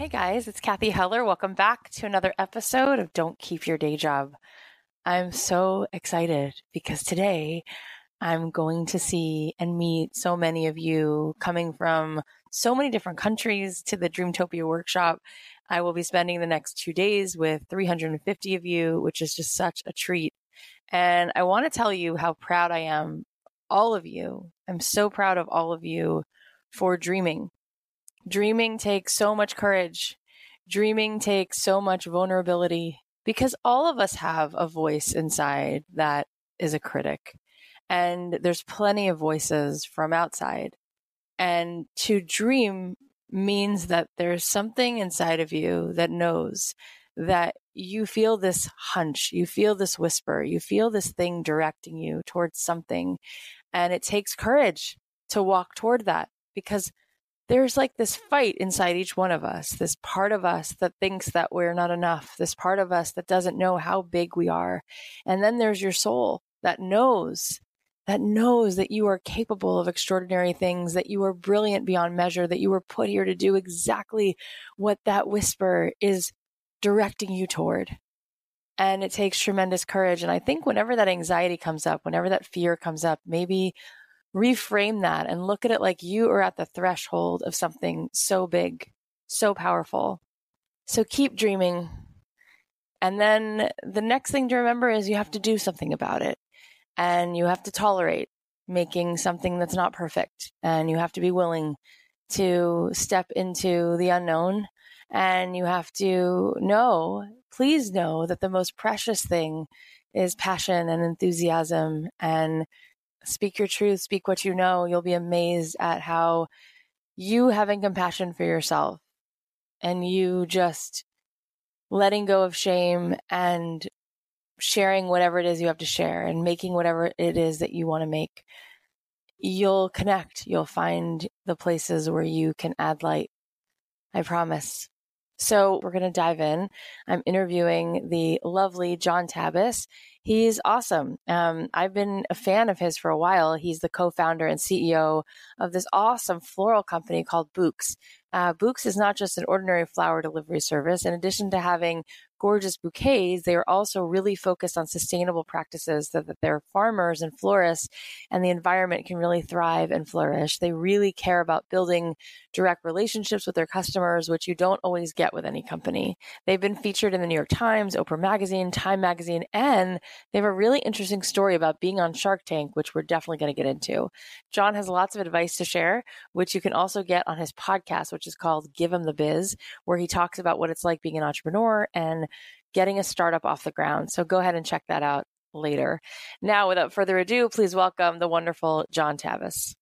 Hey guys, it's Cathy Heller. Welcome back to another episode of Don't Keep Your Day Job. I'm so excited because today I'm going to see and meet so many of you coming from so many different countries to the Dreamtopia workshop. I will be spending the next two days with 350 of you, which is just such a treat. And I want to tell you how proud I am, all of you. I'm so proud of all of you for dreaming Dreaming takes so much courage. Dreaming takes so much vulnerability because all of us have a voice inside that is a critic. And there's plenty of voices from outside. And to dream means that there's something inside of you that knows that you feel this hunch, you feel this whisper, you feel this thing directing you towards something. And it takes courage to walk toward that because there's like this fight inside each one of us, this part of us that thinks that we're not enough, this part of us that doesn't know how big we are. And then there's your soul that knows, that knows that you are capable of extraordinary things, that you are brilliant beyond measure, that you were put here to do exactly what that whisper is directing you toward. And it takes tremendous courage. And I think whenever that anxiety comes up, whenever that fear comes up, maybe reframe that and look at it like you are at the threshold of something so big, so powerful. So keep dreaming. And then the next thing to remember is you have to do something about it and you have to tolerate making something that's not perfect and you have to be willing to step into the unknown and you have to know, please know that the most precious thing is passion and enthusiasm and speak your truth, speak what you know, you'll be amazed at how you having compassion for yourself and you just letting go of shame and sharing whatever it is you have to share and making whatever it is that you want to make, you'll connect. You'll find the places where you can add light. I promise. So we're going to dive in. I'm interviewing the lovely John Tabis. He's awesome. Um, I've been a fan of his for a while. He's the co-founder and CEO of this awesome floral company called Bouqs. Uh, Bouqs is not just an ordinary flower delivery service. In addition to having gorgeous bouquets, they are also really focused on sustainable practices so that their farmers and florists and the environment can really thrive and flourish. They really care about building direct relationships with their customers, which you don't always get with any company. They've been featured in the New York Times, Oprah Magazine, Time Magazine, and they have a really interesting story about being on Shark Tank, which we're definitely going to get into. John has lots of advice to share, which you can also get on his podcast, which is called Give Em the Biz, where he talks about what it's like being an entrepreneur and getting a startup off the ground. So go ahead and check that out later. Now, without further ado, please welcome the wonderful John Tabis.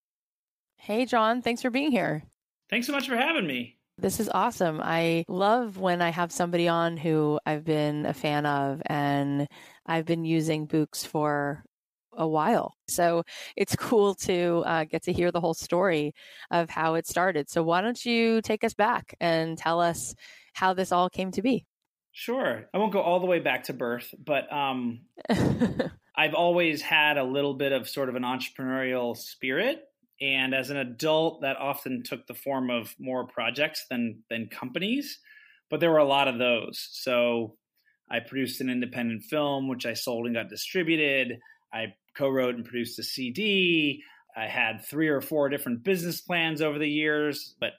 Hey, John, thanks for being here. Thanks so much for having me. This is awesome. I love when I have somebody on who I've been a fan of and I've been using Bouqs for a while. So it's cool to uh, get to hear the whole story of how it started. So why don't you take us back and tell us how this all came to be? Sure. I won't go all the way back to birth, but um, I've always had a little bit of sort of an entrepreneurial spirit. And as an adult, that often took the form of more projects than than companies, but there were a lot of those. So I produced an independent film, which I sold and got distributed. I co-wrote and produced a CD. I had three or four different business plans over the years, but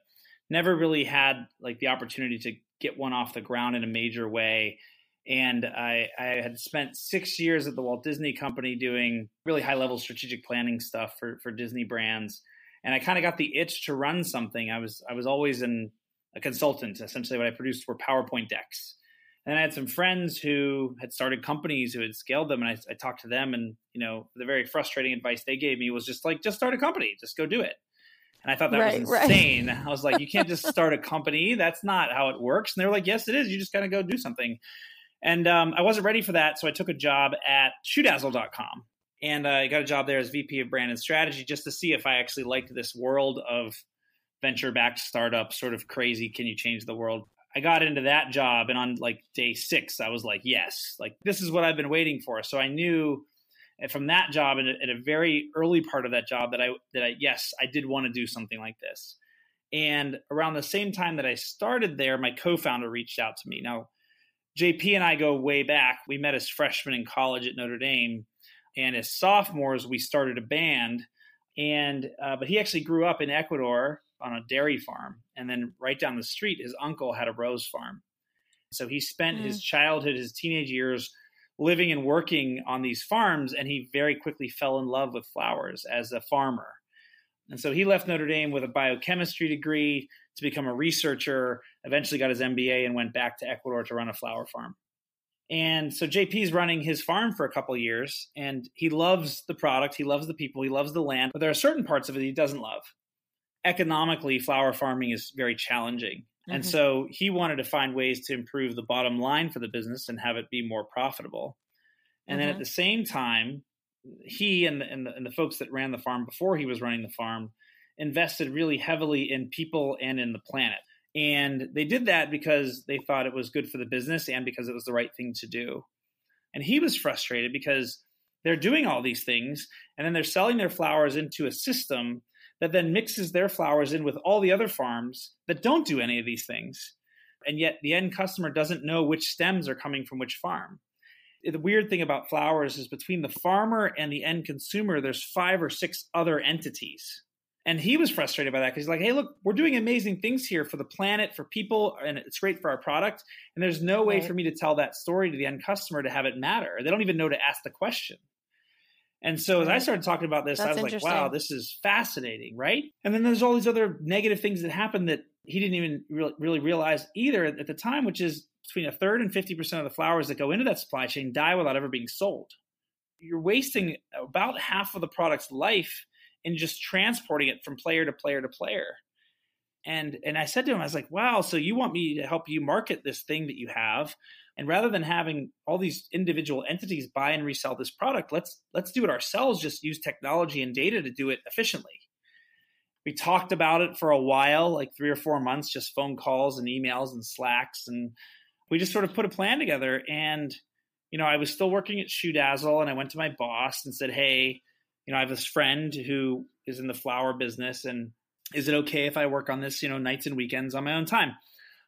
never really had like the opportunity to get one off the ground in a major way. And I, I had spent six years at the Walt Disney Company doing really high level strategic planning stuff for, for Disney brands. And I kind of got the itch to run something. I was I was always in a consultant. Essentially, what I produced were PowerPoint decks. And I had some friends who had started companies who had scaled them, and I, I talked to them. And you know, the very frustrating advice they gave me was just like, just start a company, just go do it. And I thought that right, was insane. Right. I was like, you can't just start a company. That's not how it works. And they were like, yes, it is. You just got to go do something. And um, I wasn't ready for that. So I took a job at shoedazzle.com. And I got a job there as VP of brand and strategy just to see if I actually liked this world of venture backed startup, sort of crazy. Can you change the world? I got into that job. And on like day six, I was like, yes, like this is what I've been waiting for. So I knew and from that job in a, a very early part of that job that I that I yes I did want to do something like this. And around the same time that I started there, my co-founder reached out to me. Now, JP and I go way back. We met as freshmen in college at Notre Dame, and as sophomores we started a band. And uh, but he actually grew up in Ecuador on a dairy farm, and then right down the street, his uncle had a rose farm. So he spent mm. his childhood, his teenage years living and working on these farms, and he very quickly fell in love with flowers as a farmer. And so he left Notre Dame with a biochemistry degree to become a researcher, eventually got his MBA and went back to Ecuador to run a flower farm. And so JP's running his farm for a couple years and he loves the product, he loves the people, he loves the land, but there are certain parts of it he doesn't love. Economically, flower farming is very challenging. Mm-hmm. And so he wanted to find ways to improve the bottom line for the business and have it be more profitable. And mm-hmm. then at mm-hmm. the same time, he and the, and the, and the folks that ran the farm before he was running the farm invested really heavily in people and in the planet. And they did that because they thought it was good for the business and because it was the right thing to do. And he was frustrated because they're doing all these things and then they're selling their flowers into a system that then mixes their flowers in with all the other farms that don't do any of these things. And yet the end customer doesn't know which stems are coming from which farm. The weird thing about flowers is between the farmer and the end consumer, there's five or six other entities. And he was frustrated by that because he's like, hey, look, we're doing amazing things here for the planet, for people, and it's great for our product. And there's no way right. for me to tell that story to the end customer to have it matter. They don't even know to ask the question. And so as I started talking about this, That's I was like, wow, this is fascinating, right? And then there's all these other negative things that happen that he didn't even re- really realize either at the time, which is between a third and 50% of the flowers that go into that supply chain die without ever being sold. You're wasting about half of the product's life in just transporting it from player to player to player. And and I said to him, I was like, wow, so you want me to help you market this thing that you have And rather than having all these individual entities buy and resell this product, let's let's do it ourselves. Just use technology and data to do it efficiently. We talked about it for a while, like three or four months, just phone calls and emails and slacks, and we just sort of put a plan together. And you know, I was still working at ShoeDazzle, and I went to my boss and said, "Hey, you know, I have this friend who is in the flower business, and is it okay if I work on this, you know, nights and weekends on my own time?"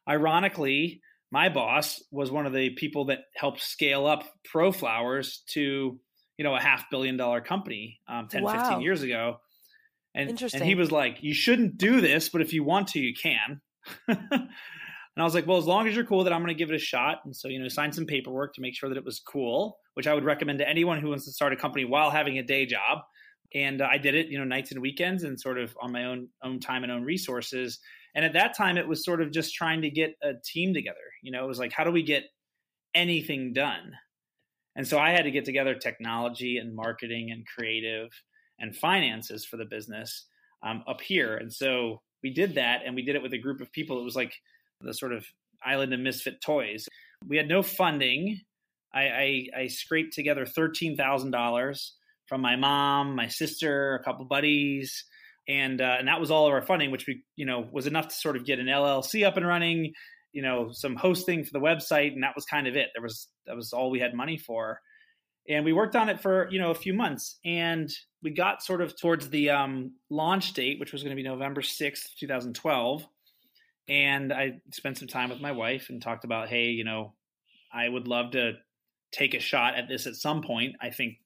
Ironically, my boss was one of the people that helped scale up ProFlowers to, you know, a half billion dollar company um, 10, wow. 15 years ago. And, Interesting. and he was like, you shouldn't do this, but if you want to, you can. And I was like, well, as long as you're cool, that I'm going to give it a shot. And so, you know, sign some paperwork to make sure that it was cool, which I would recommend to anyone who wants to start a company while having a day job. And uh, I did it, you know, nights and weekends and sort of on my own own time and own resources. And at that time, it was sort of just trying to get a team together. You know, it was like, how do we get anything done? And so I had to get together technology and marketing and creative and finances for the business um, up here. And so we did that, and we did it with a group of people. It was like the sort of island of misfit toys. We had no funding. I, I, I scraped together thirteen thousand dollars from my mom, my sister, a couple buddies, and uh, and that was all of our funding, which we you know was enough to sort of get an LLC up and running, you know, some hosting for the website, and that was kind of it. There was that was all we had money for, and we worked on it for you know a few months, and we got sort of towards the um, launch date, which was going to be November sixth, two thousand twelve and I spent some time with my wife and talked about, hey, you know, I would love to take a shot at this at some point. I think,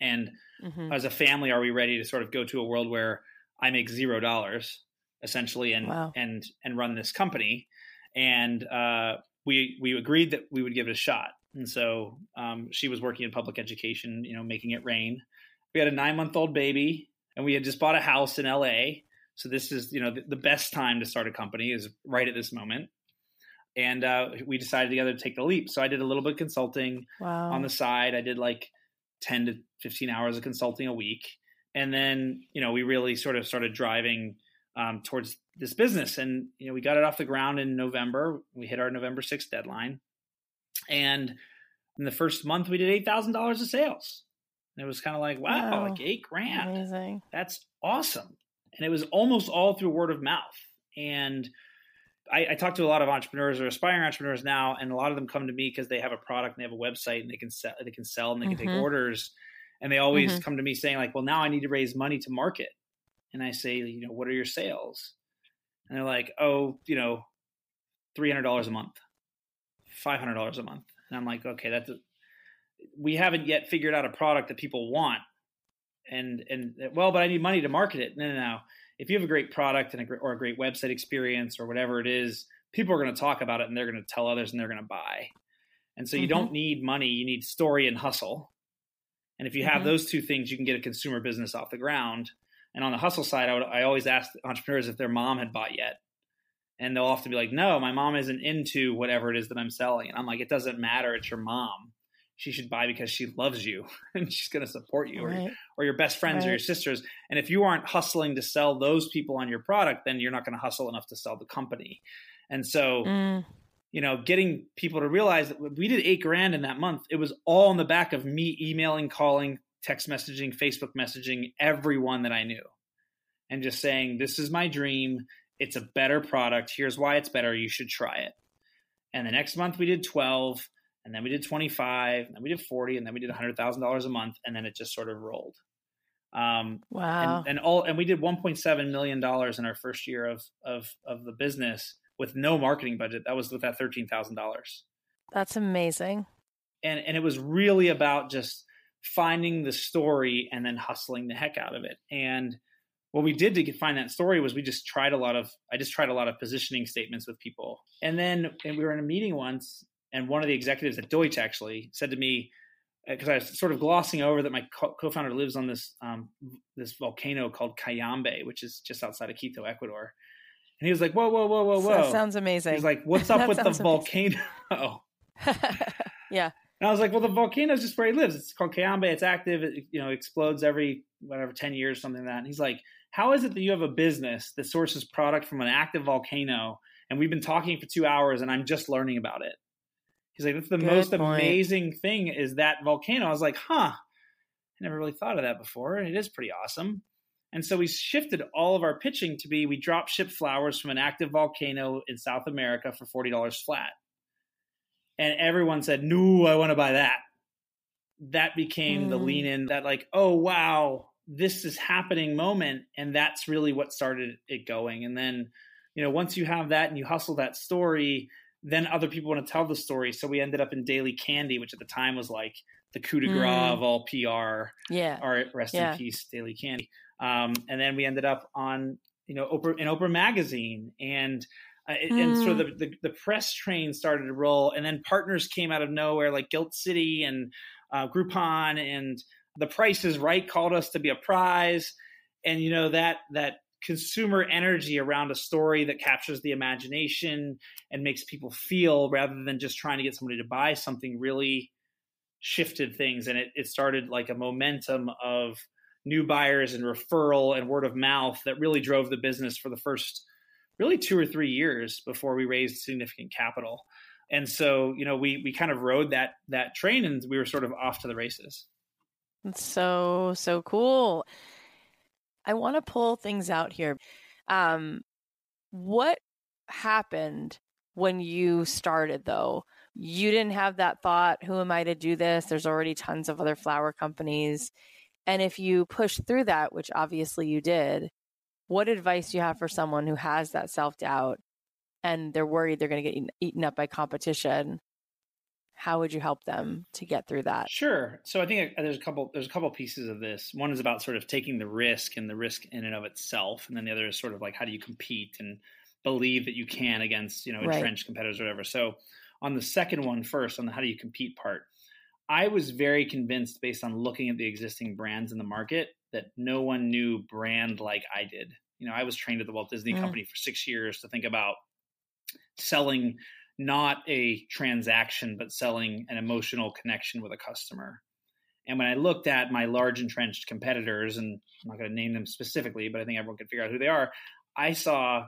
and mm-hmm. as a family, are we ready to sort of go to a world where I make zero dollars essentially and wow. and and run this company? And uh, we we agreed that we would give it a shot. And so um, she was working in public education, you know, making it rain. We had a nine month old baby, and we had just bought a house in L.A. So this is, you know, the, the best time to start a company is right at this moment. And uh, we decided together to take the leap. So I did a little bit of consulting wow. on the side. I did like 10 to 15 hours of consulting a week. And then, you know, we really sort of started driving um, towards this business. And, you know, we got it off the ground in November. We hit our November 6th deadline. And in the first month, we did $8,000 of sales. And it was kind of like, wow, wow, like eight grand. Amazing. That's awesome and it was almost all through word of mouth. And I, I talk to a lot of entrepreneurs or aspiring entrepreneurs now, and a lot of them come to me because they have a product and they have a website and they can sell, they can sell and they can mm-hmm. take orders. And they always mm-hmm. come to me saying like, "Well, now I need to raise money to market." And I say, you know, what are your sales? And they're like, "Oh, you know, three hundred dollars a month, five hundred dollars a month." And I'm like, "Okay, that's." A, we haven't yet figured out a product that people want and and well, but I need money to market it. No, no, no. If you have a great product and a, or a great website experience or whatever it is, people are going to talk about it and they're going to tell others and they're going to buy. And so you mm-hmm. don't need money; you need story and hustle. And if you have mm-hmm. those two things, you can get a consumer business off the ground. And on the hustle side, I, would, I always ask entrepreneurs if their mom had bought yet. And they'll often be like, no, my mom isn't into whatever it is that I'm selling. And I'm like, it doesn't matter. It's your mom she should buy because she loves you and she's going to support you right. or, or your best friends right. or your sisters and if you aren't hustling to sell those people on your product then you're not going to hustle enough to sell the company and so mm. You know getting people to realize that we did eight grand in that month. It was all on the back of me emailing calling text messaging facebook messaging everyone that i knew and just saying this is my dream. It's a better product. Here's why it's better. You should try it. And the next month we did 12 and then we did 25 and then we did 40 and then we did $100000 a month and then it just sort of rolled. Um, wow. and, and, all and we did 1.7 million dollars in our first year of of of the business with no marketing budget that was with that $13000 that's amazing. And and it was really about just finding the story and then hustling the heck out of it. And what we did to find that story was we just tried a lot of i just tried a lot of positioning statements with people. And then and we were in a meeting once and one of the executives at Deutsch actually said to me, because uh, I was sort of glossing over that my co- founder lives on this um, this volcano called Cayambe, which is just outside of Quito, Ecuador. And he was like, "Whoa, whoa, whoa, whoa, whoa!" That sounds amazing. He's like, "What's up with the volcano?" yeah. And I was like, "Well, the volcano is just where he lives. It's called Cayambe. It's active. It you know explodes every whatever ten years, something like that." And he's like, "How is it that you have a business that sources product from an active volcano, and we've been talking for two hours, and I'm just learning about it?" He's like, that's the Good most point. amazing thing is that volcano. I was like, huh, I never really thought of that before. And it is pretty awesome. And so we shifted all of our pitching to be we drop ship flowers from an active volcano in South America for $40 flat. And everyone said, no, I want to buy that. That became the Mm. lean in that, like, oh, wow, this is happening moment. And that's really what started it going. And then, you know, once you have that and you hustle that story, then other people want to tell the story. So we ended up in Daily Candy, which at the time was like the coup de grace Mm. of all PR. Yeah. All right, rest Yeah. in peace, Daily Candy. Um, and then we ended up on you know Oprah in Oprah magazine, and uh, it- and sort of Mm. the, the the press train started to roll, and then partners came out of nowhere like Gilt City and uh, Groupon, and The Price is Right called us to be a prize, and you know that that consumer energy around a story that captures the imagination and makes people feel rather than just trying to get somebody to buy something really shifted things. And it, it started like a momentum of new buyers and referral and word of mouth that really drove the business for the first really two or three years before we raised significant capital and so you know we we kind of rode that that train and we were sort of off to the races It's so so cool. I want to pull things out here. Um, what happened when you started though? You didn't have that thought, who am I to do this? There's already tons of other flower companies. And if you push through that, which obviously you did, what advice do you have for someone who has that self doubt and they're worried they're going to get eaten, eaten up by competition? How would you help them to get through that? Sure. So I think uh, there's a couple there's a couple pieces of this. One is about sort of taking the risk and the risk in and of itself, and then the other is sort of like how do you compete and believe that you can against you know Right. entrenched competitors or whatever. So on the second one first, on the how do you compete part, I was very convinced based on looking at the existing brands in the market that no one knew brand like I did. You know, I was trained at the Walt Disney Mm. Company for six years to think about selling not a transaction, but selling an emotional connection with a customer. And when I looked at my large entrenched competitors, and I'm not going to name them specifically, but I think everyone can figure out who they are, I saw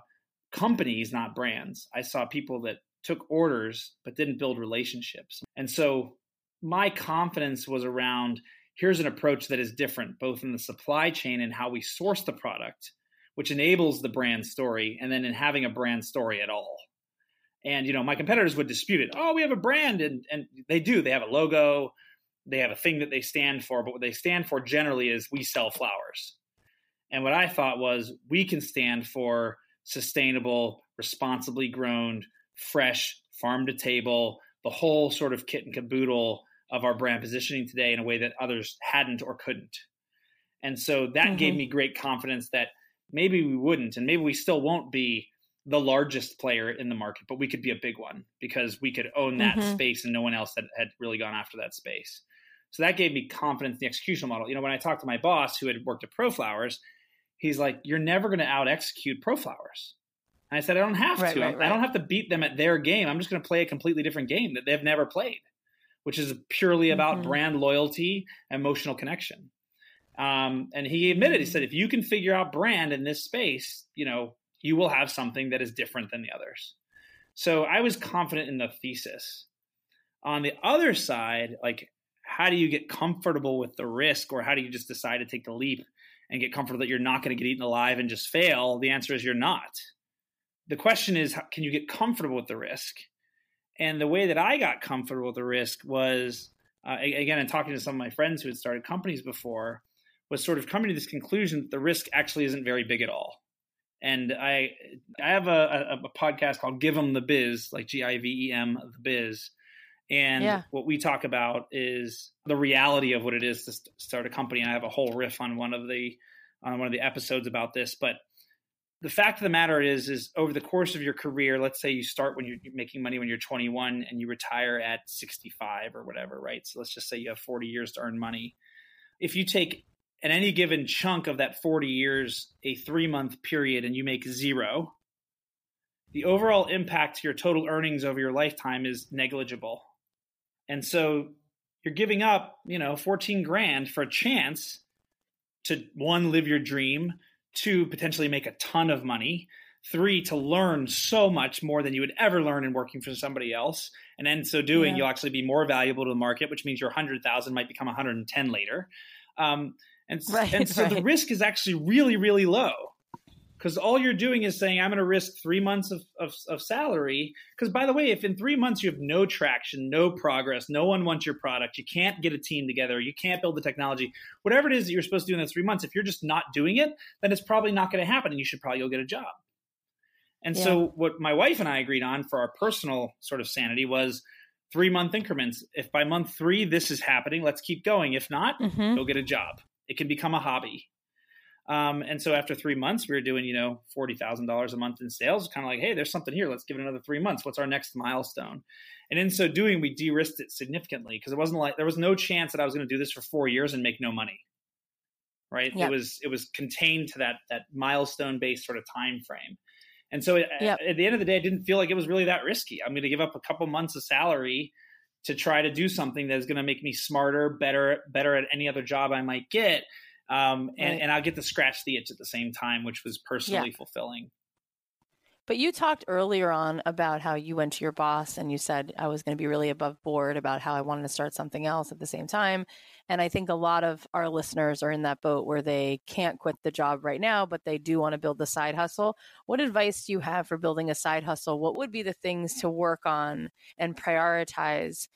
companies, not brands. I saw people that took orders but didn't build relationships. And so my confidence was around here's an approach that is different, both in the supply chain and how we source the product, which enables the brand story, and then in having a brand story at all. And you know, my competitors would dispute it. Oh, we have a brand, and and they do. They have a logo, they have a thing that they stand for, but what they stand for generally is we sell flowers. And what I thought was we can stand for sustainable, responsibly grown, fresh, farm to table, the whole sort of kit and caboodle of our brand positioning today in a way that others hadn't or couldn't. And so that gave Mhm. me great confidence that maybe we wouldn't, and maybe we still won't be the largest player in the market, but we could be a big one because we could own that Mhm. space and no one else had, had really gone after that space. So that gave me confidence in the execution model. You know, when I talked to my boss who had worked at ProFlowers, he's like, You're never going to out execute ProFlowers. And I said, I don't have Right, to. right, I don't have to beat them at their game. I'm just going to play a completely different game that they've never played, which is purely about Mhm. brand loyalty, emotional connection. Um, and he admitted, he said, if you can figure out brand in this space, you know, you will have something that is different than the others. So I was confident in the thesis. On the other side, like, how do you get comfortable with the risk, or how do you just decide to take the leap and get comfortable that you're not going to get eaten alive and just fail? The answer is you're not. The question is, can you get comfortable with the risk? And the way that I got comfortable with the risk was, uh, again, in talking to some of my friends who had started companies before, was sort of coming to this conclusion that the risk actually isn't very big at all. And I, I have a, a, a podcast called Give Em the Biz," like G I V E M the Biz, and Yeah. what we talk about is the reality of what it is to st- start a company. And I have a whole riff on one of the on one of the episodes about this, but the fact of the matter is is over the course of your career let's say you start when you're making money when you're 21 and you retire at 65 or whatever right? So let's just say you have 40 years to earn money. If you take at any given chunk of that 40 years a three month period and you make zero the overall impact to your total earnings over your lifetime is negligible. And so you're giving up you know 14 grand for a chance to one live your dream two potentially make a ton of money three to learn so much more than you would ever learn in working for somebody else And in so doing, yeah. you'll actually be more valuable to the market, which means your 100,000 might become 110 later. Um, and, right, and so right. the risk is actually really, really low because all you're doing is saying i'm going to risk three months of, of, of salary. Because by the way if in three months you have no traction no progress no one wants your product you can't get a team together you can't build the technology whatever it is that you're supposed to do in those three months if you're just not doing it then it's probably not going to happen and you should probably go get a job. And yeah. so what my wife and i agreed on for our personal sort of sanity was three month increments. If by month three this is happening let's keep going. If not mm-hmm. go get a job. It can become a hobby um, and so after three months, we were doing, you know, $40,000 a month in sales, kind of like, hey, there's something here. Let's give it another three months. What's our next milestone? And in so doing, we de risked it significantly because it wasn't like there was no chance that I was going to do this for four years and make no money. Right. Yep. It was it was contained to that that milestone based sort of time frame. And so it, yep. at, at the end of the day, I didn't feel like it was really that risky. I'm going to give up a couple months of salary to try to do something that's going to make me smarter, better, better at any other job I might get um, and, right. and I'll get to scratch the itch at the same time, which was personally yeah. fulfilling. But you talked earlier on about how you went to your boss and you said I was going to be really above board about how I wanted to start something else at the same time. And I think a lot of our listeners are in that boat where they can't quit the job right now, but they do want to build the side hustle. What advice do you have for building a side hustle? What would be the things to work on and prioritize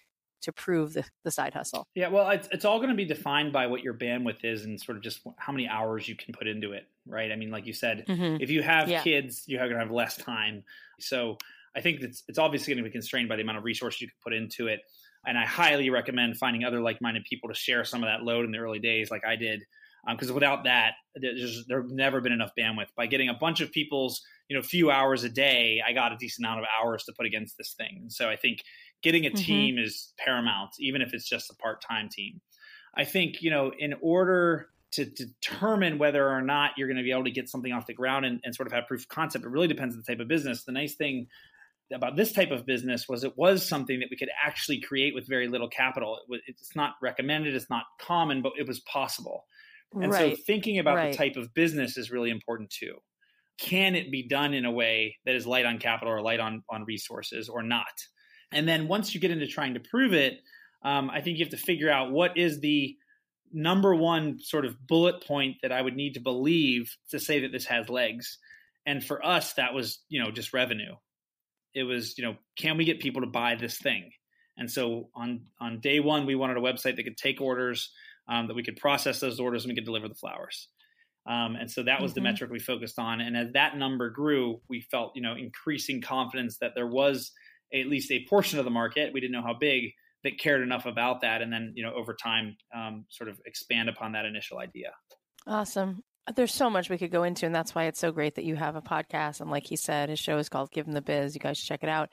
to prove the, the side hustle? Yeah, well, it's, it's all going to be defined by what your bandwidth is and sort of just how many hours you can put into it, right? I mean, like you said, mm-hmm. if you have yeah. kids, you're going to have less time. So I think it's, it's obviously going to be constrained by the amount of resources you can put into it. And I highly recommend finding other like minded people to share some of that load in the early days, like I did. Because um, without that, there's there's never been enough bandwidth. By getting a bunch of people's you know few hours a day, I got a decent amount of hours to put against this thing. And so I think getting a mm-hmm. team is paramount, even if it's just a part time team. I think, you know, in order to determine whether or not you're going to be able to get something off the ground and, and, sort of have proof of concept, it really depends on the type of business. The nice thing about this type of business was it was something that we could actually create with very little capital. It was, it's not recommended, it's not common, but it was possible. And right. so thinking about right. the type of business is really important too. Can it be done in a way that is light on capital or light on, on resources or not? And then once you get into trying to prove it, um, I think you have to figure out what is the number one sort of bullet point that I would need to believe to say that this has legs. And for us, that was, you know, just revenue. It was, you know, can we get people to buy this thing? And so on on day one, we wanted a website that could take orders, um, that we could process those orders, and we could deliver the flowers. Um, and so that was mm-hmm. the metric we focused on. And as that number grew, we felt, you know, increasing confidence that there was at least a portion of the market. We didn't know how big that cared enough about that, and then you know over time, um, sort of expand upon that initial idea. Awesome. There's so much we could go into, and that's why it's so great that you have a podcast. And like he said, his show is called Give Em the Biz. You guys should check it out.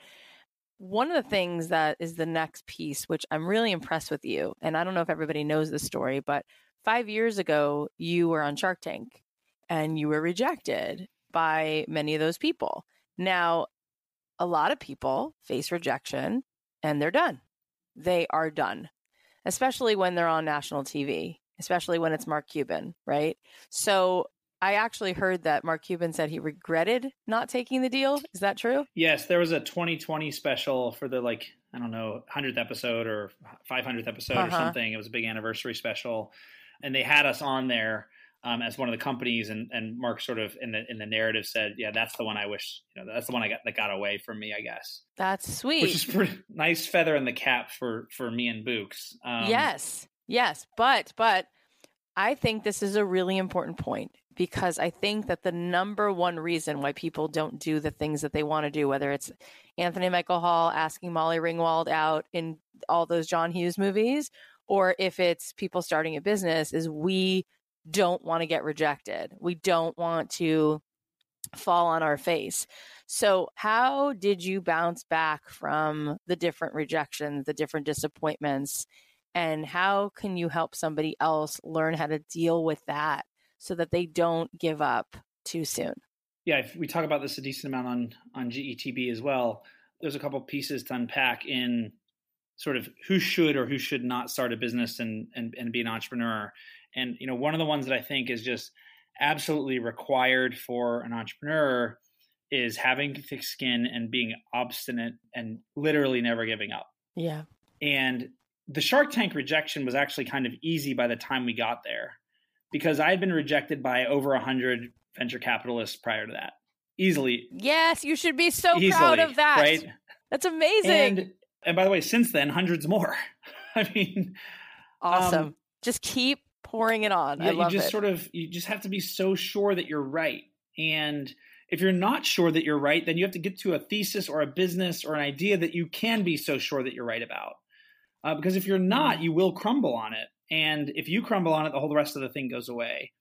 One of the things that is the next piece, which I'm really impressed with you, and I don't know if everybody knows this story, but five years ago, you were on Shark Tank and you were rejected by many of those people. Now, a lot of people face rejection and they're done. They are done, especially when they're on national TV, especially when it's Mark Cuban, right? So I actually heard that Mark Cuban said he regretted not taking the deal. Is that true? Yes, there was a 2020 special for the like I don't know 100th episode or 500th episode uh-huh. or something. It was a big anniversary special, and they had us on there um, as one of the companies, and and Mark sort of in the in the narrative said, "Yeah, that's the one I wish you know that's the one I got that got away from me, I guess." That's sweet. Which is pretty nice feather in the cap for for me and Bouqs. Um, yes, yes, but but I think this is a really important point because I think that the number one reason why people don't do the things that they want to do, whether it's Anthony Michael Hall asking Molly Ringwald out in all those John Hughes movies, or if it's people starting a business, is we don't want to get rejected. We don't want to fall on our face. So, how did you bounce back from the different rejections, the different disappointments? And how can you help somebody else learn how to deal with that so that they don't give up too soon? Yeah, we talk about this a decent amount on on GETB as well. There's a couple pieces to unpack in sort of who should or who should not start a business and and, and be an entrepreneur. And you know, one of the ones that I think is just absolutely required for an entrepreneur is having thick skin and being obstinate and literally never giving up. Yeah. And the Shark Tank rejection was actually kind of easy by the time we got there because I had been rejected by over 100 venture capitalists prior to that. Easily. Yes, you should be so easily, proud of that. Right? That's amazing. And, and by the way, since then, hundreds more. I mean, awesome. Um, just keep pouring it on. Yeah, you just it. sort of you just have to be so sure that you're right. And if you're not sure that you're right, then you have to get to a thesis or a business or an idea that you can be so sure that you're right about. Uh, because if you're not, mm-hmm. you will crumble on it. And if you crumble on it, the whole rest of the thing goes away.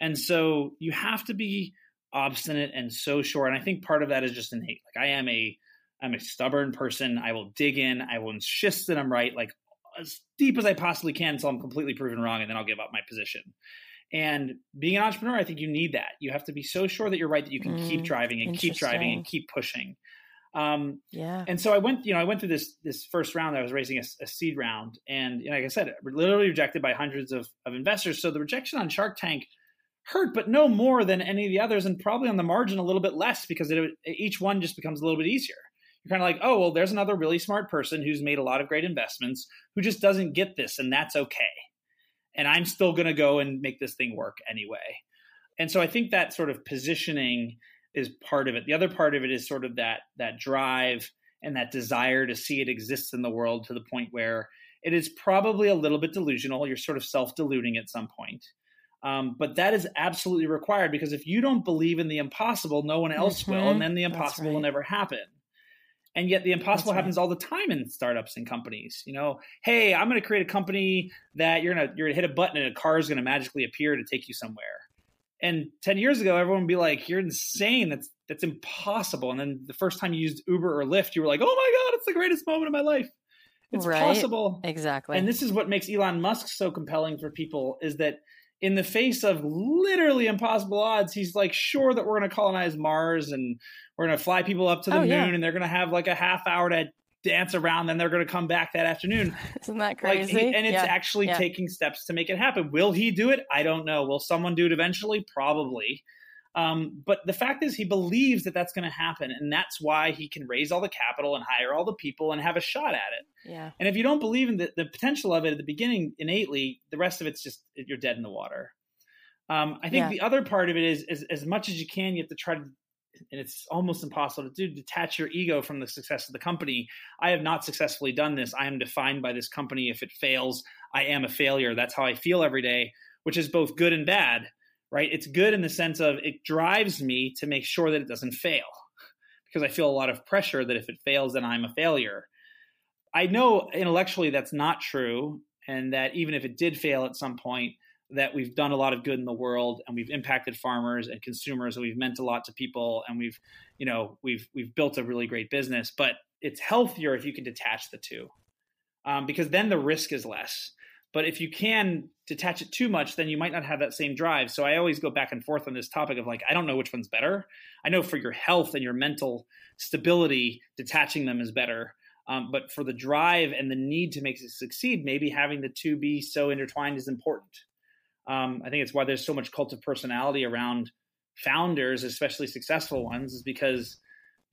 And so you have to be obstinate and so sure. And I think part of that is just innate. Like I am a I'm a stubborn person. I will dig in. I will insist that I'm right, like as deep as I possibly can, until I'm completely proven wrong, and then I'll give up my position. And being an entrepreneur, I think you need that. You have to be so sure that you're right that you can mm, keep driving and keep driving and keep pushing. Um, yeah. And so I went, you know, I went through this this first round. I was raising a, a seed round, and you know, like I said, literally rejected by hundreds of, of investors. So the rejection on Shark Tank hurt, but no more than any of the others, and probably on the margin a little bit less because it, each one just becomes a little bit easier. You're kind of like, oh well, there's another really smart person who's made a lot of great investments who just doesn't get this, and that's okay. And I'm still going to go and make this thing work anyway. And so I think that sort of positioning is part of it. The other part of it is sort of that that drive and that desire to see it exists in the world to the point where it is probably a little bit delusional. You're sort of self deluding at some point. Um, but that is absolutely required because if you don't believe in the impossible, no one else mm-hmm. will, and then the impossible right. will never happen. And yet the impossible That's happens all the time in startups and companies. You know, hey, I'm going to create a company that you're gonna you're gonna hit a button and a car is going to magically appear to take you somewhere. And 10 years ago, everyone would be like, you're insane. That's that's impossible. And then the first time you used Uber or Lyft, you were like, oh my God, it's the greatest moment of my life. It's right? possible. Exactly. And this is what makes Elon Musk so compelling for people is that in the face of literally impossible odds, he's like sure that we're going to colonize Mars and we're going to fly people up to the oh, moon yeah. and they're going to have like a half hour to dance around, then they're going to come back that afternoon. Isn't that crazy? Like, and it's yeah. actually yeah. taking steps to make it happen. Will he do it? I don't know. Will someone do it eventually? Probably. Um, but the fact is, he believes that that's going to happen, and that's why he can raise all the capital and hire all the people and have a shot at it. Yeah. And if you don't believe in the, the potential of it at the beginning innately, the rest of it's just you're dead in the water. Um, I think yeah. the other part of it is, is, as much as you can, you have to try to and it's almost impossible to do detach your ego from the success of the company. I have not successfully done this. I am defined by this company. If it fails i am a failure. That's how i feel every day which is both good and bad right? It's good in the sense of it drives me to make sure that it doesn't fail because i feel a lot of pressure that if it fails then i'm a failure. I know intellectually that's not true and that even if it did fail at some point that we've done a lot of good in the world and we've impacted farmers and consumers and we've meant a lot to people and we've you know we've we've built a really great business but it's healthier if you can detach the two um, because then the risk is less. But if you can detach it too much then you might not have that same drive. So i always go back and forth on this topic of like i don't know which one's better. I know for your health and your mental stability detaching them is better. Um, but for the drive and the need to make it succeed maybe having the two be so intertwined is important um, I think it's why there's so much cult of personality around founders, especially successful ones, is because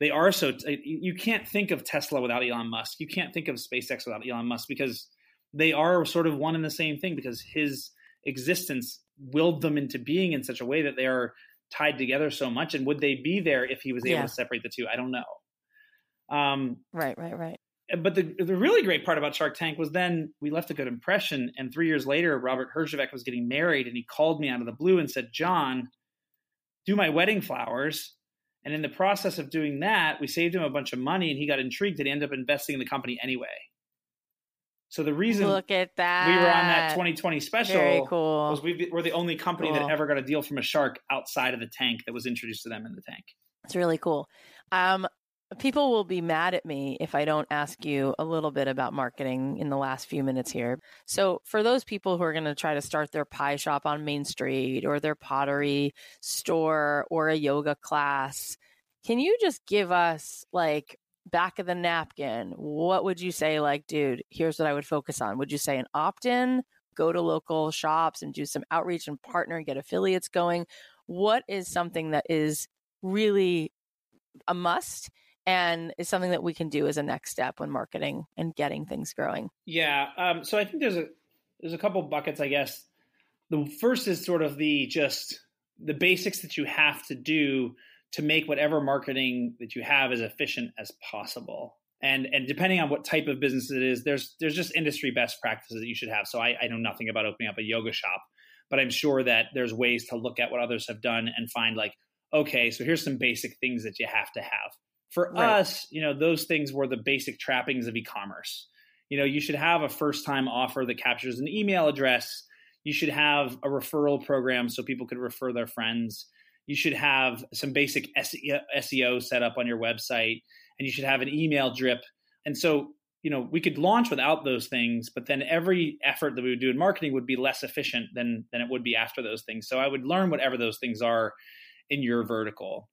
they are so. T- you can't think of Tesla without Elon Musk. You can't think of SpaceX without Elon Musk because they are sort of one and the same thing. Because his existence willed them into being in such a way that they are tied together so much. And would they be there if he was able yeah. to separate the two? I don't know. Um, right, right, right but the the really great part about Shark Tank was then we left a good impression. And three years later, Robert Herjavec was getting married, and he called me out of the blue and said, "John, do my wedding flowers." And in the process of doing that, we saved him a bunch of money, and he got intrigued and he ended up investing in the company anyway. So the reason look at that we were on that 2020 special Very cool. was we were the only company cool. that ever got a deal from a shark outside of the tank that was introduced to them in the tank. It's really cool. Um, People will be mad at me if I don't ask you a little bit about marketing in the last few minutes here. So, for those people who are going to try to start their pie shop on Main Street or their pottery store or a yoga class, can you just give us like back of the napkin? What would you say, like, dude, here's what I would focus on? Would you say an opt in, go to local shops and do some outreach and partner and get affiliates going? What is something that is really a must and is something that we can do as a next step when marketing and getting things growing? Yeah. Um, so I think there's a there's a couple buckets, I guess. The first is sort of the just the basics that you have to do to make whatever marketing that you have as efficient as possible. And and depending on what type of business it is, there's there's just industry best practices that you should have. So I, I know nothing about opening up a yoga shop, but I'm sure that there's ways to look at what others have done and find like, okay, so here's some basic things that you have to have. For right. us, you know, those things were the basic trappings of e-commerce. You know, you should have a first-time offer that captures an email address. You should have a referral program so people could refer their friends. You should have some basic SEO set up on your website, and you should have an email drip. And so, you know, we could launch without those things, but then every effort that we would do in marketing would be less efficient than than it would be after those things. So I would learn whatever those things are in your vertical.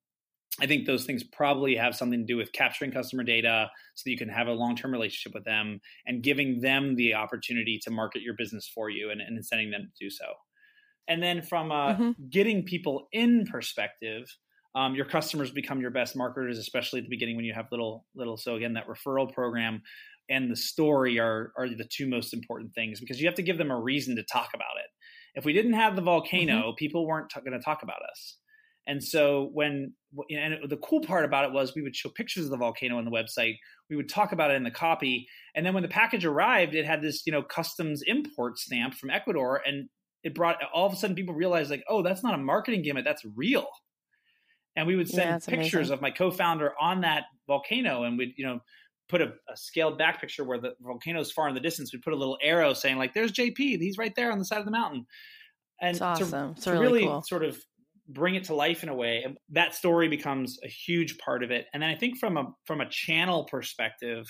I think those things probably have something to do with capturing customer data so that you can have a long term relationship with them and giving them the opportunity to market your business for you and, and incenting them to do so. And then from a mm-hmm. getting people in perspective, um, your customers become your best marketers, especially at the beginning when you have little little. So again, that referral program and the story are are the two most important things because you have to give them a reason to talk about it. If we didn't have the volcano, mm-hmm. people weren't t- going to talk about us. And so when and the cool part about it was we would show pictures of the volcano on the website. We would talk about it in the copy, and then when the package arrived, it had this you know customs import stamp from Ecuador, and it brought all of a sudden people realized like, oh, that's not a marketing gimmick, that's real. And we would send yeah, pictures amazing. of my co-founder on that volcano, and we'd you know put a, a, scaled back picture where the volcano is far in the distance. We'd put a little arrow saying like, "There's JP. He's right there on the side of the mountain." And it's awesome. to, to really, really cool. sort of bring it to life in a way and that story becomes a huge part of it. And then i think from a from a channel perspective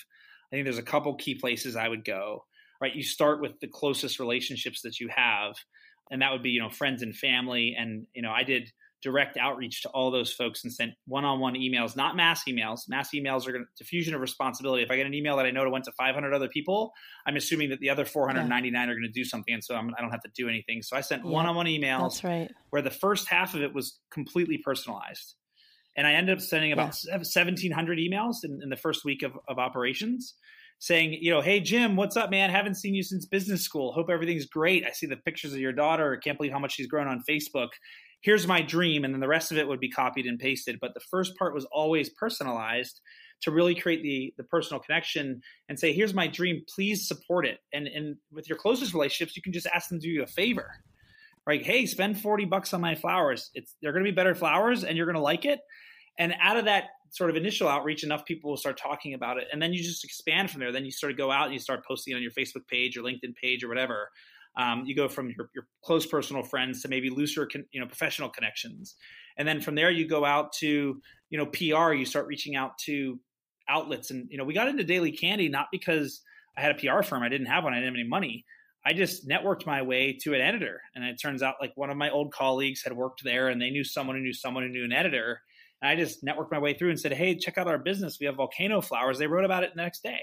i think there's a couple key places i would go right? You start with the closest relationships that you have and that would be you know friends and family. And you know i did direct outreach to all those folks and sent one-on-one emails, not mass emails. Mass emails are going to diffusion of responsibility. If I get an email that I know it went to 500 other people, I'm assuming that the other 499 yeah. are going to do something, and so I'm, I do not have to do anything. So I sent yeah, one-on-one emails. That's right. Where the first half of it was completely personalized, and I ended up sending about yeah. 1,700 emails in, in, the first week of, of operations. Saying, you know, hey Jim, what's up, man? Haven't seen you since business school. Hope everything's great. I see the pictures of your daughter. Can't believe how much she's grown on Facebook here's my dream and then the rest of it would be copied and pasted. But the first part was always personalized to really create the the personal connection and say here's my dream. Please support it. And and with your closest relationships you can just ask them to do you a favor. Right hey spend 40 bucks on my flowers. It's they're going to be better flowers and you're going to like it. And out of that sort of initial outreach enough people will start talking about it. And then you just expand from there. Then you sort of go out and you start posting on your facebook page or linkedin page or whatever um, you go from your, your close personal friends to maybe looser, con- you know, professional connections, and then from there you go out to you know PR. You start reaching out to outlets, and you know we got into Daily Candy not because I had a PR firm. I didn't have one. I didn't have any money. I just networked my way to an editor, and it turns out like one of my old colleagues had worked there, and they knew someone who knew someone who knew an editor. And I just networked my way through and said, "Hey, check out our business. We have volcano flowers." They wrote about it the next day,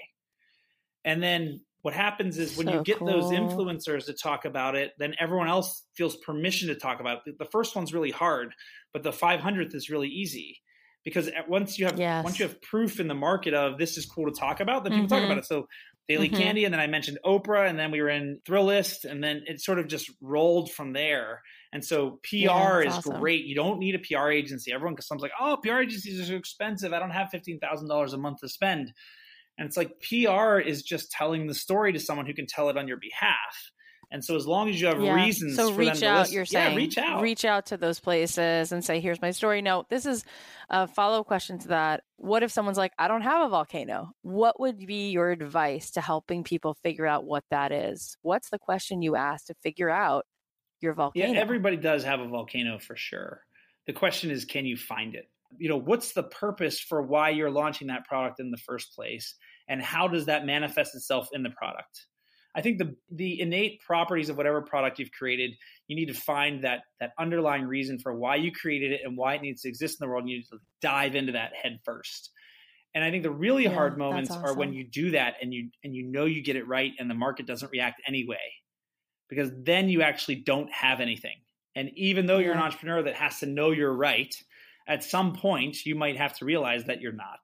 and then what happens is when so you get cool. those influencers to talk about it, then everyone else feels permission to talk about it. The first one's really hard, but the 500th is really easy because once you have yes. once you have proof in the market of this is cool to talk about, then people mm-hmm. talk about it. So Daily mm-hmm. Candy, and then I mentioned Oprah, and then we were in Thrillist, and then it sort of just rolled from there. And so PR yeah, is awesome. great. You don't need a PR agency. Everyone comes like, oh, PR agencies are so expensive. I don't have fifteen thousand dollars a month to spend. And it's like PR is just telling the story to someone who can tell it on your behalf. And so as long as you have yeah. reasons so for reach them out, listen, you're saying yeah, reach out. Reach out to those places and say, here's my story. No, this is a follow-up question to that. What if someone's like, I don't have a volcano? What would be your advice to helping people figure out what that is? What's the question you ask to figure out your volcano? Yeah, everybody does have a volcano for sure. The question is, can you find it? You know, what's the purpose for why you're launching that product in the first place? and how does that manifest itself in the product? I think the the innate properties of whatever product you've created you need to find that that underlying reason for why you created it and why it needs to exist in the world. And you need to dive into that head first. And i think the really yeah, hard moments awesome. are when you do that and you and you know you get it right and the market doesn't react anyway because then you actually don't have anything. And even though you're an entrepreneur that has to know you're right at some point you might have to realize that you're not.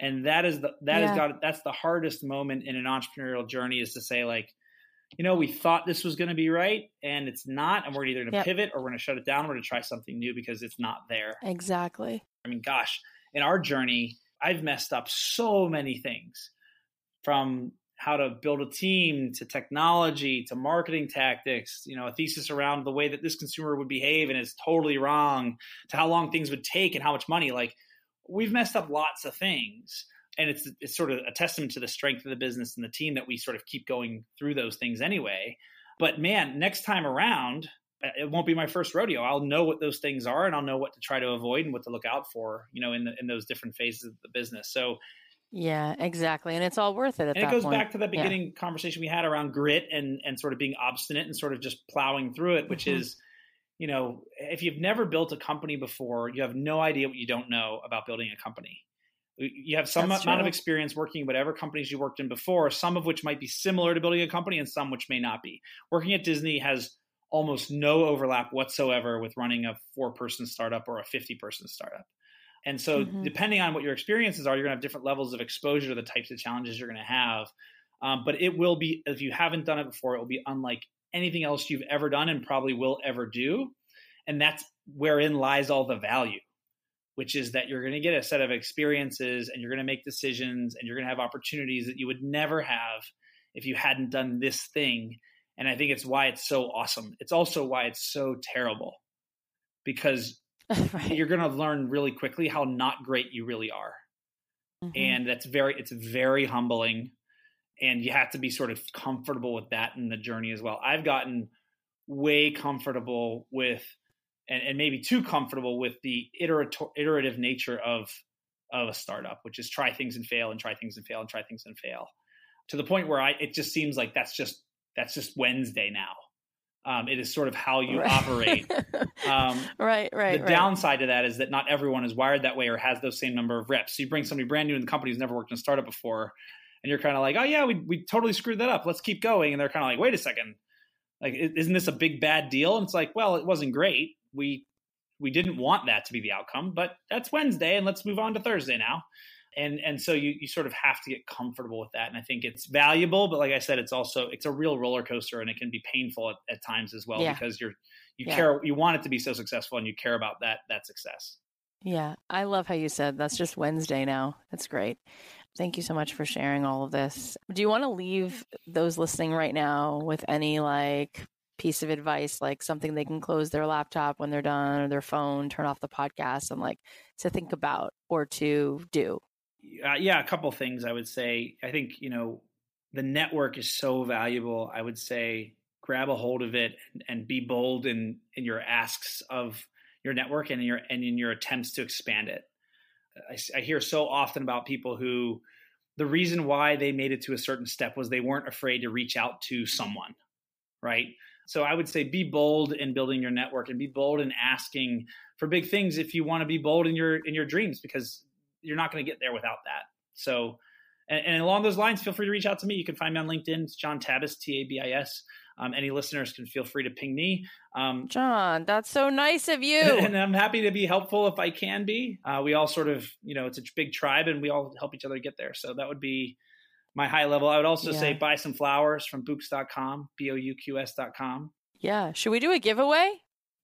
And that is the that yeah. is got that's the hardest moment in an entrepreneurial journey is to say like, you know, we thought this was going to be right and it's not, and we're either going to yep. pivot or we're going to shut it down. We're going to try something new because it's not there. Exactly. I mean, gosh, in our journey, I've messed up so many things from how to build a team to technology to marketing tactics, you know, a thesis around the way that this consumer would behave and it's totally wrong to how long things would take and how much money. Like we've messed up lots of things. And it's it's sort of a testament to the strength of the business and the team that we sort of keep going through those things anyway. But man, next time around, uh, it won't be my first rodeo. I'll know what those things are and I'll know what to try to avoid and what to look out for, you know, in the, in those different phases of the business. So yeah, exactly. And it's all worth it. and it goes point. back to that beginning yeah. conversation we had around grit and, and sort of being obstinate and sort of just plowing through it, which mm-hmm. is, you know, if you've never built a company before, you have no idea what you don't know about building a company. You have some That's amount true. of experience working in whatever companies you worked in before, some of which might be similar to building a company and some which may not be. Working at Disney has almost no overlap whatsoever with running a four person startup or a 50 person startup. And so, mm-hmm. depending on what your experiences are, you're going to have different levels of exposure to the types of challenges you're going to have. Um, but it will be, if you haven't done it before, it will be unlike anything else you've ever done and probably will ever do. And that's wherein lies all the value, which is that you're going to get a set of experiences and you're going to make decisions and you're going to have opportunities that you would never have if you hadn't done this thing and I think it's why it's so awesome. It's also why it's so terrible because right. you're going to learn really quickly how not great you really are. Mm-hmm. And that's very, it's very humbling. And you have to be sort of comfortable with that in the journey as well. I've gotten way comfortable with, and, and maybe too comfortable with the iterative, iterative nature of of a startup, which is try things and fail and try things and fail and try things and fail to the point where I it just seems like that's just that's just Wednesday now. Um, it is sort of how you right. operate. Um, right, right. The right. downside to that is that not everyone is wired that way or has those same number of reps. So you bring somebody brand new in the company who's never worked in a startup before, and you're kind of like, oh yeah, we we totally screwed that up. Let's keep going. And they're kind of like, wait a second, like isn't this a big bad deal? And it's like, well, it wasn't great. We we didn't want that to be the outcome, but that's Wednesday, and let's move on to Thursday now and and so you you sort of have to get comfortable with that. And i think it's valuable but like i said it's also it's a real roller coaster and it can be painful at, at times as well yeah. because you're you yeah. care you want it to be so successful and you care about that that success. Yeah. I love how you said that's just wednesday now. That's great. Thank you so much for sharing all of this. Do you want to leave those listening right now with any like piece of advice like something they can close their laptop when they're done or their phone turn off the podcast and like to think about or to do uh, yeah, a couple things I would say. I think you know the network is so valuable. I would say grab a hold of it and, and be bold in in your asks of your network and in your and in your attempts to expand it. I, I hear so often about people who the reason why they made it to a certain step was they weren't afraid to reach out to someone, right? So I would say be bold in building your network and be bold in asking for big things if you want to be bold in your in your dreams because you're not going to get there without that. So, and, and, along those lines, feel free to reach out to me. You can find me on LinkedIn. It's John Tabis, T A B I S. Um, any listeners can feel free to ping me. Um, John, that's so nice of you. And I'm happy to be helpful if I can be. Uh, we all sort of, you know, it's a big tribe and we all help each other get there. So that would be my high level. I would also yeah. say buy some flowers from bouqs.com, B O U Q S.com. Yeah. Should we do a giveaway?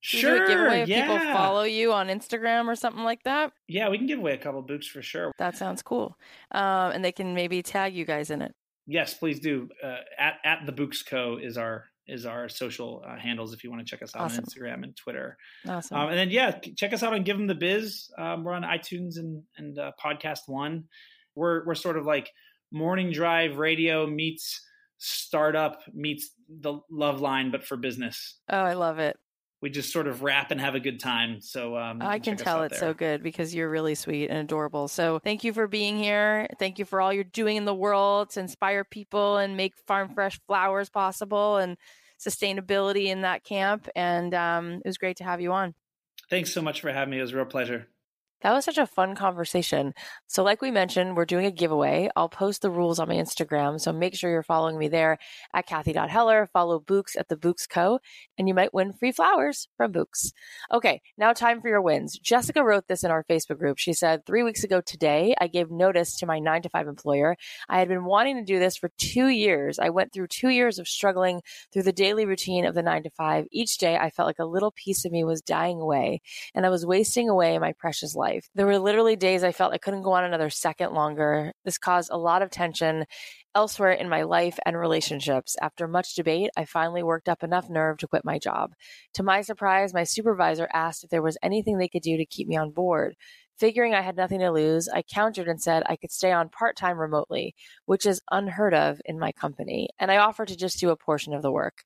Sure. giveaway if yeah. people follow you on Instagram or something like that? Yeah, we can give away a couple books for sure. That sounds cool. Um, and they can maybe tag you guys in it. Yes, please do. Uh, at at the Bouqs Co is our is our social uh, handles if you want to check us out awesome. on Instagram and Twitter. Awesome. Um, and then yeah, check us out on Give Em the Biz. Um, we're on iTunes and and uh, Podcast One. We're we're sort of like morning drive radio meets startup meets the Loveline, but for business. Oh, I love it we just sort of rap and have a good time. So um, I can tell it's there. so good because you're really sweet and adorable. So thank you for being here. Thank you for all you're doing in the world to inspire people and make farm fresh flowers possible and sustainability in that camp. And um, it was great to have you on. Thanks so much for having me. It was a real pleasure. That was such a fun conversation. So, like we mentioned, we're doing a giveaway. I'll post the rules on my Instagram. So, make sure you're following me there at Cathy.Heller. Follow Bouqs at the Bouqs Co. And you might win free flowers from Bouqs. Okay, now time for your wins. Jessica wrote this in our Facebook group. She said, Three weeks ago today, I gave notice to my nine to five employer. I had been wanting to do this for two years. I went through two years of struggling through the daily routine of the nine to five. Each day, I felt like a little piece of me was dying away and I was wasting away my precious life. There were literally days I felt I couldn't go on another second longer. This caused a lot of tension elsewhere in my life and relationships. After much debate, I finally worked up enough nerve to quit my job. To my surprise, my supervisor asked if there was anything they could do to keep me on board. Figuring I had nothing to lose, I countered and said I could stay on part time remotely, which is unheard of in my company, and I offered to just do a portion of the work.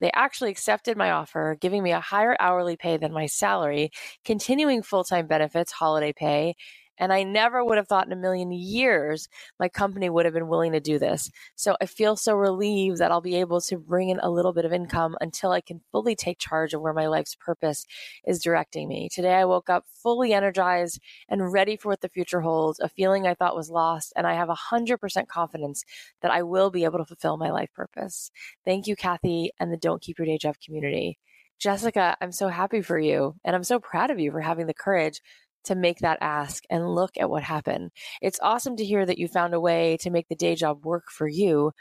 They actually accepted my offer, giving me a higher hourly pay than my salary, continuing full time benefits, holiday pay, and I never would have thought in a million years my company would have been willing to do this. So I feel so relieved that I'll be able to bring in a little bit of income until I can fully take charge of where my life's purpose is directing me. Today I woke up fully energized and ready for what the future holds, a feeling I thought was lost. And I have 100% confidence that I will be able to fulfill my life purpose. Thank you, Cathy, and the Don't Keep Your Day Job community. Jessica, I'm so happy for you and I'm so proud of you for having the courage to make that ask and look at what happened. It's awesome to hear that you found a way to make the day job work for you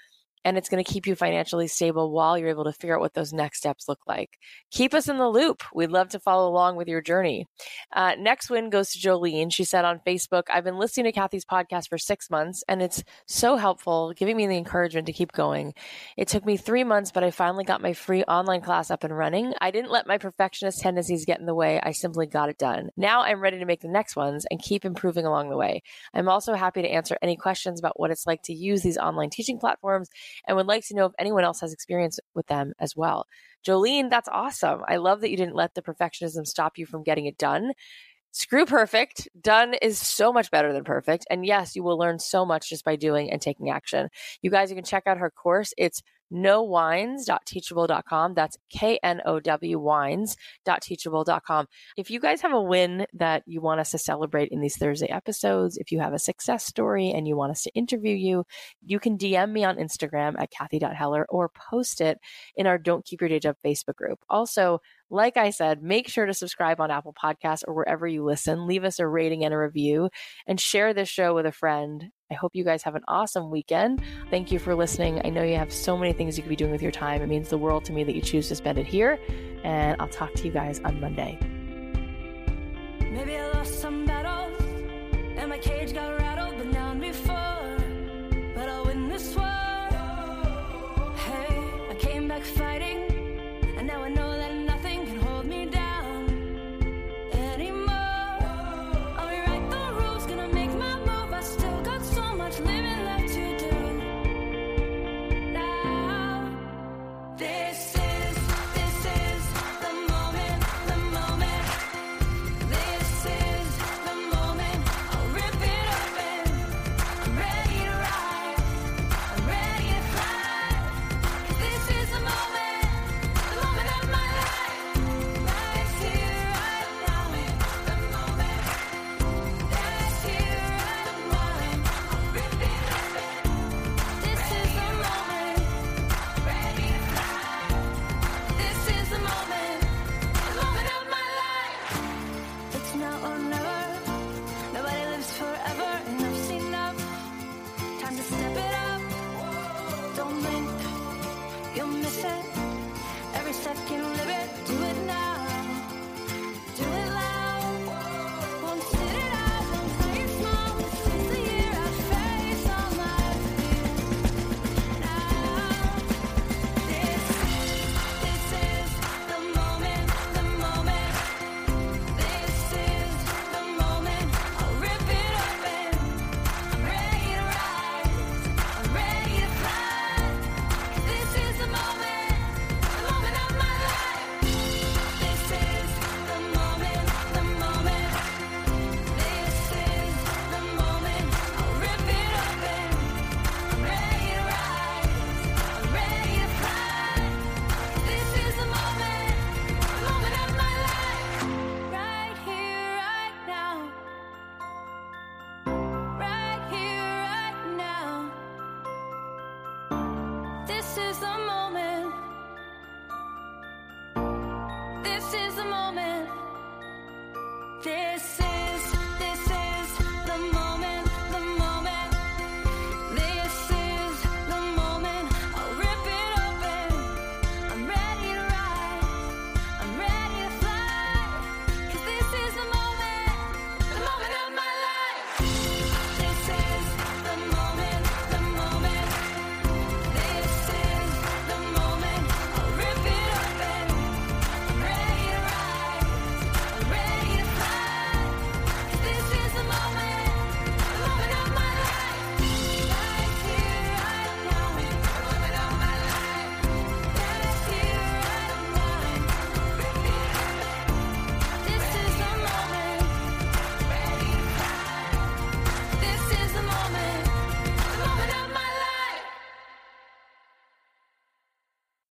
and it's going to keep you financially stable while you're able to figure out what those next steps look like. Keep us in the loop. We'd love to follow along with your journey. Uh, next win goes to Jolene. She said on Facebook, I've been listening to Cathy's podcast for six months, and it's so helpful, giving me the encouragement to keep going. It took me three months, but I finally got my free online class up and running. I didn't let my perfectionist tendencies get in the way. I simply got it done. Now I'm ready to make the next ones and keep improving along the way. I'm also happy to answer any questions about what it's like to use these online teaching platforms and would like to know if anyone else has experience with them as well. Jolene, that's awesome. I love that you didn't let the perfectionism stop you from getting it done. Screw perfect. Done is so much better than perfect. And yes, you will learn so much just by doing and taking action. You guys, you can check out her course. It's knowwines.teachable.com. That's K N O W wines.teachable.com. If you guys have a win that you want us to celebrate in these Thursday episodes, if you have a success story and you want us to interview you, you can DM me on Instagram at Cathy.Heller or post it in our Don't Keep Your Day Job Facebook group. Also, like I said, make sure to subscribe on Apple Podcasts or wherever you listen. Leave us a rating and a review and share this show with a friend. I hope you guys have an awesome weekend. Thank you for listening. I know you have so many things you could be doing with your time. It means the world to me that you choose to spend it here. And I'll talk to you guys on Monday. Maybe I lost some battles and my cage got